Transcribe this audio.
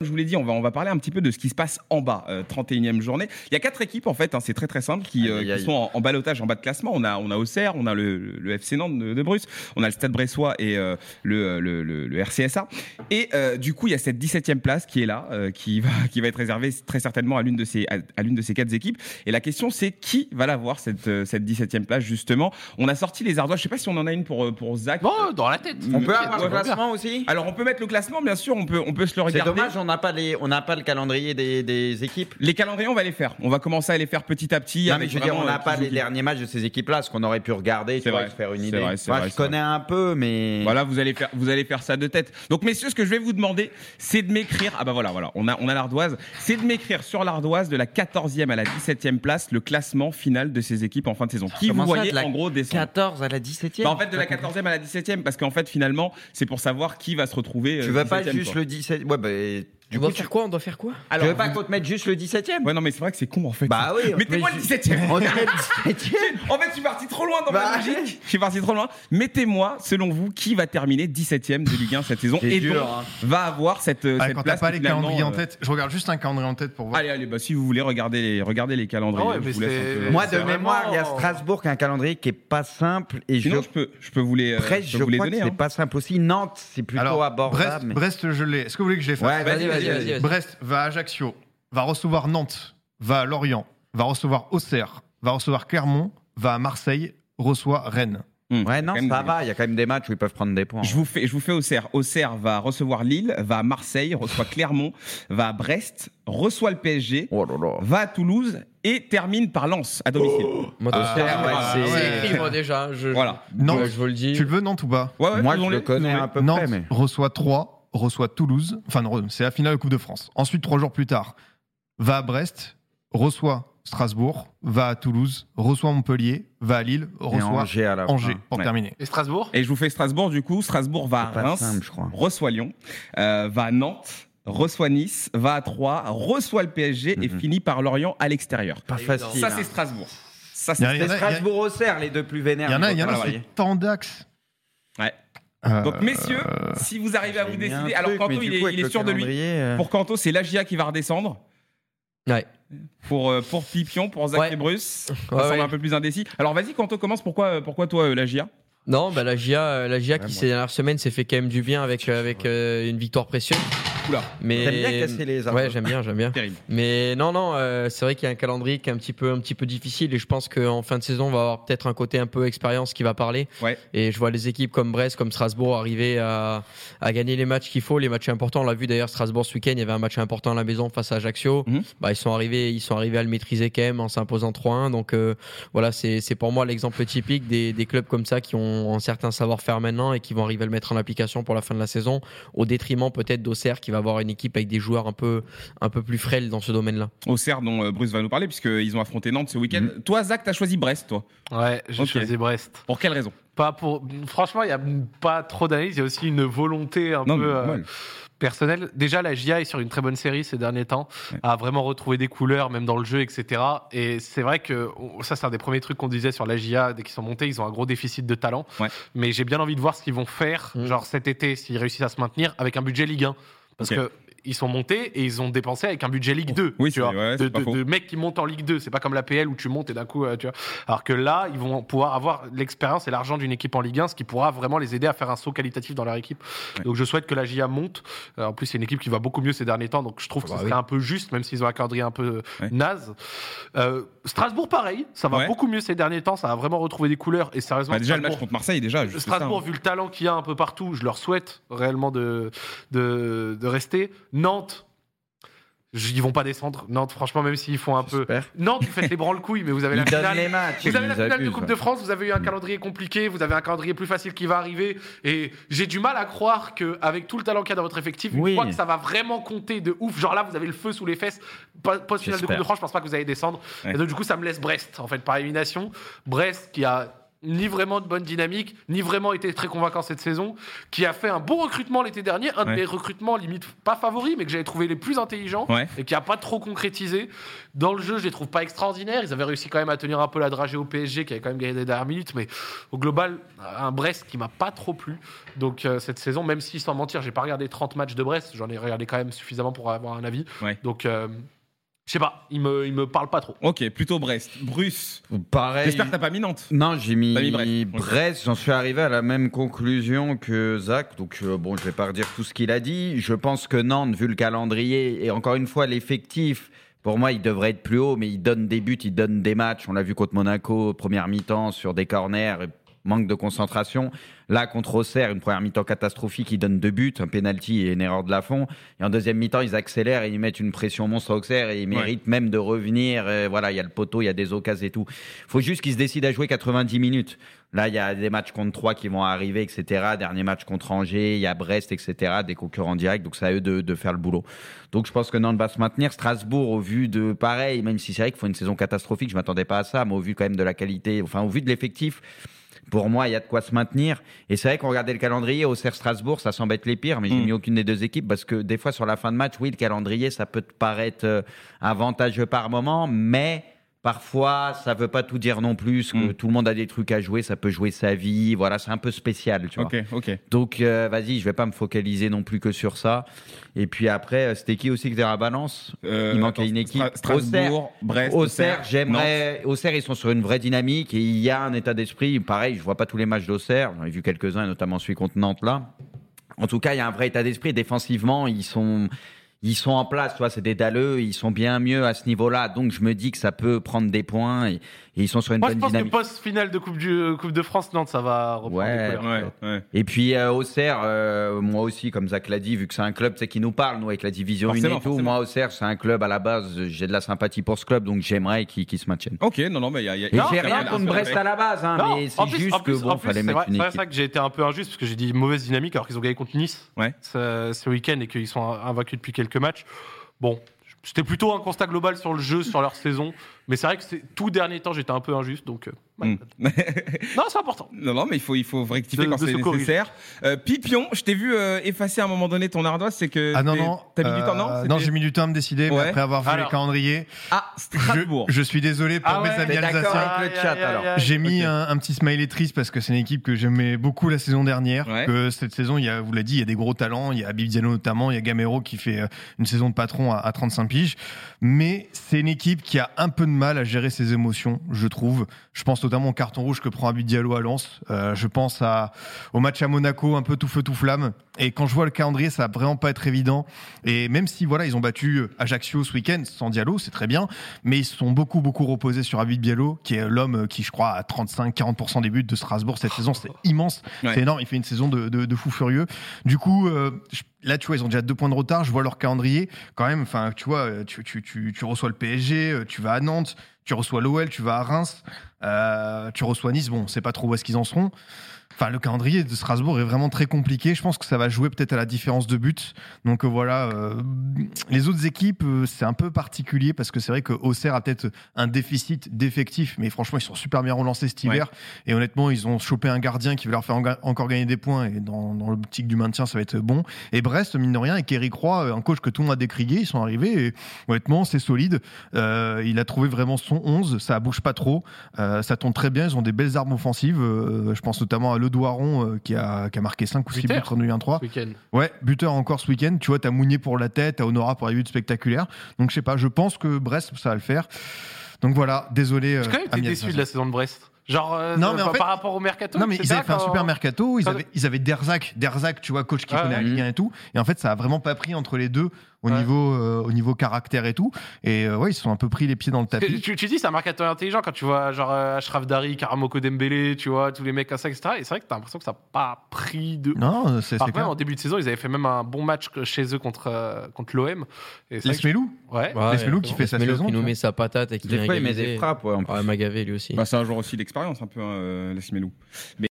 Je vous l'ai dit, on va, on va parler un petit peu de ce qui se passe en bas, euh, 31e journée. Il y a quatre équipes en fait, hein, c'est très très simple, qui, euh, Aïe, aïe, qui sont en, en balotage, en bas de classement. On a, on a Auxerre, on a le, le FC Nantes de, de Bruce, on a le Stade Bressois et euh, le, le, le- le RCSA. Et euh, du coup, il y a cette 17e place qui est là, euh, qui, va, qui va être réservée très certainement à l'une de ces, à, à l'une de ces quatre équipes. Et la question c'est qui va l'avoir cette, euh, cette 17e place justement? On a sorti les ardoises, je sais pas si on en a une pour, euh, pour Zach. Bon, dans la tête. On peut avoir le classement aussi? Alors on peut mettre le classement, bien sûr, on peut, on peut se le C'est regarder. dommage, on n'a pas, les- on n'a pas le calendrier des, des équipes. Les calendriers, on va les faire. On va commencer à les faire petit à petit. Non, avec mais je veux dire, on n'a euh, pas les derniers matchs de ces équipes-là, ce qu'on aurait pu regarder, C'est tu vois, faire une c'est idée. vrai, c'est Moi, vrai, je connais un peu, mais. Voilà, vous allez faire, vous allez faire ça de tête. Donc, messieurs, ce que je vais vous demander, c'est de m'écrire. Ah bah voilà, voilà, on a, on a l'ardoise. C'est de m'écrire sur l'ardoise de la 14e à la 17e place le classement final de ces équipes en fin de saison. Qui Comment vous ça, voyez de la en gros descendre 14 à la 17e Bah, en fait, de la 14e à la 17e, parce qu'en fait, finalement, c'est pour savoir qui va se retrouver. Tu euh, veux pas 17e, juste quoi. le 17 Ouais, bah. Du on coup, doit tu... faire quoi On doit faire quoi? Tu Alors, veux pas qu'on te mette juste le 17e Ouais, non, mais c'est vrai que c'est con en fait. Bah oui. Mettez-moi met le ju- 17e. On te met le 17e En fait, je suis parti trop loin dans Bah, ma logique. Je suis parti trop loin. Mettez-moi, selon vous, qui va terminer 17ème de Ligue 1 cette saison C'est et dur, donc hein. va avoir cette, euh, Ah, cette quand t'as place pas qui, les finalement, calendriers en euh, tête, je regarde juste un calendrier en tête pour voir. Allez, allez, bah, si vous voulez regarder les, regardez les calendriers. Ah ouais, je mais vous laisse c'est- un peu- Moi, c'est de mémoire, il y a vraiment- Strasbourg qui a un calendrier qui est pas simple et je je peux, je peux vous les, euh, Brest, je je peux vous les crois que donner. c'est hein. pas simple aussi. Nantes, c'est plutôt Alors, abordable. Brest, mais- Brest, je l'ai. Est-ce que vous voulez que je les fasse? Ouais, vas-y, vas-y, vas-y. Vas-y. Brest va à Ajaccio, va recevoir Nantes, va à Lorient, va recevoir Auxerre, va recevoir Clermont, va à Marseille, reçoit Rennes. Hum, Ouais, non, ça des- va. Il y a quand même des matchs où ils peuvent prendre des points. Je vous fais, je vous fais Auxerre. Auxerre va recevoir Lille, va à Marseille, reçoit Clermont, va à Brest, reçoit le PSG, Oh là là. va à Toulouse et termine par Lens à domicile. Moi, Ah, c'est- ouais, c'est- c'est écrit, moi, déjà. Je, Voilà. je- Nantes, ouais, je vous le dis. Tu le veux, Nantes ou pas Ouais, ouais, Moi, je le connais un peu Nantes près, mais. reçoit 3, reçoit Toulouse. Enfin, non, c'est la finale de Coupe de France. Ensuite, trois jours plus tard, va à Brest, reçoit Strasbourg, va à Toulouse, reçoit Montpellier, va à Lille, Et reçoit Angers à la Angers fin. pour Ouais. terminer. Et Strasbourg? Et je vous fais Strasbourg du coup. Strasbourg va à Reims, simple, je crois. reçoit Lyon, euh, va à Nantes, reçoit Nice, va à Troyes, reçoit le PSG et Mhm. finit par Lorient à l'extérieur. Pas facile. Ça hein. c'est Strasbourg. Ça c'est Strasbourg-Auxerre, les deux plus vénères. Il y en a, il y en a, c'est tant d'axes. Ouais. Euh, Donc messieurs, si vous arrivez à vous décider, alors Kanto il est, coup, il est sûr de lui. euh, Pour Kanto, c'est l'Agia qui va redescendre. Ouais. Pour, euh, pour Pipion, pour Zach Ouais. et Bruce, ça Ouais, semble un peu plus indécis. Alors vas-y Kanto, commence. Pourquoi, euh, pourquoi toi euh, l'Agia Non, bah, la GIA, euh, la GIA qui ces dernières semaines s'est fait quand même du bien avec, euh, avec euh, une victoire précieuse. Mais... T'aimes bien casser les arbres. Ouais, j'aime bien, j'aime bien. terrible. Mais non, non, euh, c'est vrai qu'il y a un calendrier qui est un petit peu, un petit peu difficile et je pense qu'en fin de saison, on va avoir peut-être un côté un peu expérience qui va parler. Ouais. Et je vois les équipes comme Brest, comme Strasbourg arriver à, à gagner les matchs qu'il faut, les matchs importants. On l'a vu d'ailleurs Strasbourg ce week-end, il y avait un match important à la maison face à Ajaccio. Mhm. Bah, ils sont arrivés, ils sont arrivés à le maîtriser quand même en s'imposant 3-1. Donc euh, voilà, c'est c'est pour moi l'exemple typique des, des clubs comme ça qui ont un certain savoir-faire maintenant et qui vont arriver à le mettre en application pour la fin de la saison, au détriment peut-être d'Auxerre qui va avoir une équipe avec des joueurs un peu, un peu plus frêles dans ce domaine-là. Auxerre dont euh, Bruce va nous parler puisqu'ils ont affronté Nantes ce week-end. Toi Zach, t'as choisi Brest toi. Ouais, j'ai choisi Brest. Pour quelle raison? Pas pour... Franchement, il n'y a pas trop d'analyse. Il y a aussi une volonté un Non, peu euh, personnelle. Déjà, la GIA est sur une très bonne série ces derniers temps, Ouais. a vraiment retrouvé des couleurs, même dans le jeu, etc. Et c'est vrai que on- ça, c'est un des premiers trucs qu'on disait sur la GIA dès qu'ils sont montés. Ils ont un gros déficit de talent. Ouais. Mais j'ai bien envie de voir ce qu'ils vont faire, Mm. genre cet été, s'ils réussissent à se maintenir avec un budget Ligue 1. Parce Ok. que ils sont montés et ils ont dépensé avec un budget Ligue 2. Oui, tu vois, ouais, de, mecs qui montent en Ligue 2. C'est pas comme la PL où tu montes et d'un coup, euh, tu vois. Alors que là, ils vont pouvoir avoir l'expérience et l'argent d'une équipe en Ligue 1, ce qui pourra vraiment les aider à faire un saut qualitatif dans leur équipe. Ouais. Donc je souhaite que la GIA monte. Euh, en plus, c'est une équipe qui va beaucoup mieux ces derniers temps, donc je trouve que Bah ce oui. serait un peu juste, même s'ils ont un calendrier un peu Ouais. naze. Euh, Strasbourg, pareil, ça va beaucoup mieux ces derniers temps. Ça a vraiment retrouvé des couleurs et sérieusement. Bah, Déjà le match contre Marseille déjà. Strasbourg, ça, hein. vu le talent qu'il y a un peu partout, je leur souhaite réellement de, de, de rester. Nantes, ils vont pas descendre. Nantes, franchement, même s'ils font un peu. Nantes, vous faites les branle-couilles, mais vous avez la finale. les matchs. Vous avez la finale de. Coupe de France, vous avez eu un calendrier compliqué, vous avez un calendrier plus facile qui va arriver. Et j'ai du mal à croire qu'avec tout le talent qu'il y a dans votre effectif, une Oui. fois que ça va vraiment compter de ouf, genre là, vous avez le feu sous les fesses, post-finale de Coupe de France, je pense pas que vous allez descendre. Ouais. Et donc, du coup, ça me laisse Brest, en fait, par élimination. Brest qui a ni vraiment de bonne dynamique, ni vraiment été très convaincant cette saison, qui a fait un bon recrutement l'été dernier, un de Ouais. mes recrutements limite pas favoris, mais que j'avais trouvé les plus intelligents, Ouais. et qui a pas trop concrétisé. Dans le jeu, je les trouve pas extraordinaires. Ils avaient réussi quand même à tenir un peu la dragée au PSG, qui avait quand même gagné des dernières minutes, mais au global, un Brest qui m'a pas trop plu. Donc euh, cette saison, même si sans mentir, j'ai pas regardé 30 matchs de Brest, j'en ai regardé quand même suffisamment pour avoir un avis. Ouais. Donc euh, je sais pas, il me, il me parle pas trop. Ok, plutôt Brest. Bruce. Pareil. J'espère que t'as pas mis Nantes. Non, j'ai mis, T'as mis Brest. Brest. J'en suis arrivé à la même conclusion que Zach. Donc, euh, bon, je vais pas redire tout ce qu'il a dit. Je pense que Nantes, vu le calendrier, et encore une fois, l'effectif, pour moi, il devrait être plus haut, mais il donne des buts, il donne des matchs. On l'a vu contre Monaco, première mi-temps, sur des corners, et manque de concentration. Là, contre Auxerre, une première mi-temps catastrophique, ils donnent deux buts, un penalty et une erreur de la fond. Et en deuxième mi-temps, ils accélèrent et ils mettent une pression monstre à Auxerre et ils méritent même de revenir. Et voilà, il y a le poteau, il y a des occasions et tout. faut juste qu'ils se décident à jouer 90 minutes. Là, il y a des matchs contre Troyes qui vont arriver, etc. Dernier match contre Angers, il y a Brest, etc. Des concurrents directs, donc c'est à eux de, de faire le boulot. Donc je pense que Nantes va se maintenir. Strasbourg, au vu de pareil, même si c'est vrai qu'il faut une saison catastrophique, je m'attendais pas à ça, mais au vu quand même de la qualité, enfin au vu de l'effectif, pour moi, il y a de quoi se maintenir. Et c'est vrai qu'on regardait le calendrier, au Strasbourg, ça semble être les pires, mais j'ai Mm. mis aucune des deux équipes parce que des fois, sur la fin de match, oui, le calendrier, ça peut te paraître euh, avantageux par moment, mais parfois, ça veut pas tout dire non plus, que Mm. tout le monde a des trucs à jouer, ça peut jouer sa vie. Voilà, c'est un peu spécial, tu vois. Ok, ok. Donc, euh, vas-y, je vais pas me focaliser non plus que sur ça. Et puis après, euh, c'était qui aussi que la balance Euh, Il manquait attends, une équipe. Stra- Strasbourg, Brest. Auxerre, j'aimerais. Auxerre, ils sont sur une vraie dynamique et il y a un état d'esprit. Pareil, je vois pas tous les matchs d'Auxerre. J'en ai vu quelques-uns, notamment celui contre Nantes là. En tout cas, il y a un vrai état d'esprit. Défensivement, ils sont. Ils sont en place, tu vois, c'est des dalleux, ils sont bien mieux à ce niveau-là. Donc je me dis que ça peut prendre des points et, et ils sont sur une Moi, je bonne pense que dynamique. post-finale de Coupe, du, coupe de France, Nantes, ça va reprendre Ouais. des couleurs. Ouais, ouais. Et puis euh, Auxerre, euh, moi aussi, comme Zach l'a dit, vu que c'est un club c'est qui nous parle, nous, avec la division 1 Forcément, et tout, forcément. moi, Auxerre, c'est un club à la base, j'ai de la sympathie pour ce club, donc j'aimerais qu'il qu'il se maintienne. Ok, non, non, mais il y a. y a- Et j'ai rien contre Brest à la base, hein, Non, mais c'est juste plus- que bon, plus, fallait mettre vrai- une C'est vrai que j'ai été un peu injuste parce que j'ai dit mauvaise dynamique alors qu'ils ont gagné contre Nice ce week-end et qu'ils sont invaincus depuis quelques matchs. Bon, c'était plutôt un constat global sur le jeu, sur leur saison. Mais c'est vrai que tout dernier temps, j'étais un peu injuste. Donc, Hmm. non, c'est important. Non, non, mais il faut, il faut rectifier De- quand de c'est nécessaire. Euh, Pipion, je t'ai vu euh, effacer à un moment donné ton ardoise, c'est que. Ah non, non. T'as mis du temps, non? Euh, Non, j'ai mis du temps à me décider, mais après avoir vu Alors. les calendriers, Ah, Strasbourg. je, je suis désolé pour Ah mes ouais, amis t'es d'accord alsaciens. J'ai mis un, un petit smiley triste parce que c'est une équipe que j'aimais beaucoup la saison dernière. Ouais. Que cette saison, il y a, vous l'avez dit, il y a des gros talents. Il y a Bibiano notamment, il y a Gamero qui fait euh, une saison de patron à, à 35 piges. Mais c'est une équipe qui a un peu de mal à gérer ses émotions, je trouve. Je pense notamment au carton rouge que prend Abid Diallo à Lens. Euh, je pense à, au match à Monaco, un peu tout feu tout flamme. Et quand je vois le calendrier, ça va vraiment pas être évident. Et même si voilà, ils ont battu Ajaccio ce week-end sans Diallo, c'est très bien. Mais ils se sont beaucoup beaucoup reposés sur Abid Diallo, qui est l'homme euh, qui, je crois, a 35-40% des buts de Strasbourg cette saison. C'est immense, Ouais. c'est énorme. Il fait une saison de, de, de fou furieux. Du coup, euh, je- là, tu vois, ils ont déjà deux points de retard. Je vois leur calendrier quand même. Enfin, tu vois, euh, tu, tu, tu, tu reçois le PSG, euh, tu vas à Nantes, tu reçois l'OL, tu vas à Reims, euh, tu reçois Nice. Bon, on sait pas trop où est-ce qu'ils en seront. Enfin, le calendrier de Strasbourg est vraiment très compliqué. Je pense que ça va jouer peut-être à la différence de but. Donc euh, voilà, euh, les autres équipes, euh, c'est un peu particulier parce que c'est vrai que Auxerre a peut-être un déficit d'effectifs, mais franchement, ils sont super bien relancés cet hiver. Et honnêtement, ils ont chopé un gardien qui va leur faire encore gagner des points. Et dans, dans l'optique du maintien, ça va être bon. Et Brest, mine de rien, avec Eric Roy, un coach que tout le monde a décrié, ils sont arrivés. Et honnêtement, c'est solide. Euh, il a trouvé vraiment son 11. Ça bouge pas trop. Euh, ça tombe très bien. Ils ont des belles armes offensives. Euh, je pense notamment à Le Doiron euh, qui, a, qui a marqué 5 ou 6 buts en 2003. Ce week-end. Ouais, buteur encore ce week-end. Tu vois, t'as Mounier pour la tête, t'as Honora pour les buts spectaculaires. Donc je sais pas, je pense que Brest, ça va le faire. Donc voilà, désolé. J'ai quand même été déçu de la saison de Brest. Genre, euh, Non, mais en par fait- par rapport au mercato. Non, mais ils avaient fait un super mercato. Ils avaient, ils avaient Derzac, Derzac, tu vois, coach qui Ouais, connaît la. Ligue 1 et tout. Et en fait, ça a vraiment pas pris entre les deux au Ouais. niveau, euh, au niveau caractère et tout. Et euh, ouais, ils se sont un peu pris les pieds dans le tapis. Tu, tu dis, c'est un marketeur intelligent quand tu vois genre euh, Ashraf Dari, Karamoko Dembélé, tu vois, tous les mecs comme ça, etc. Et c'est vrai que t'as l'impression que ça n'a pas pris de. Non, c'est que même en début de saison, ils avaient fait même un bon match chez eux contre, euh, contre l'OM. Vrai que- Lesmelou Ouais. Ouais, Lesmelou qui fait sa saison, qui nous met sa patate et qui Des fois, il met des frappes, ouais, en plus. Ouais, m'a gavé lui aussi. Bah, c'est un joueur aussi d'expérience, un peu, hein, euh, Lesmelou. Mais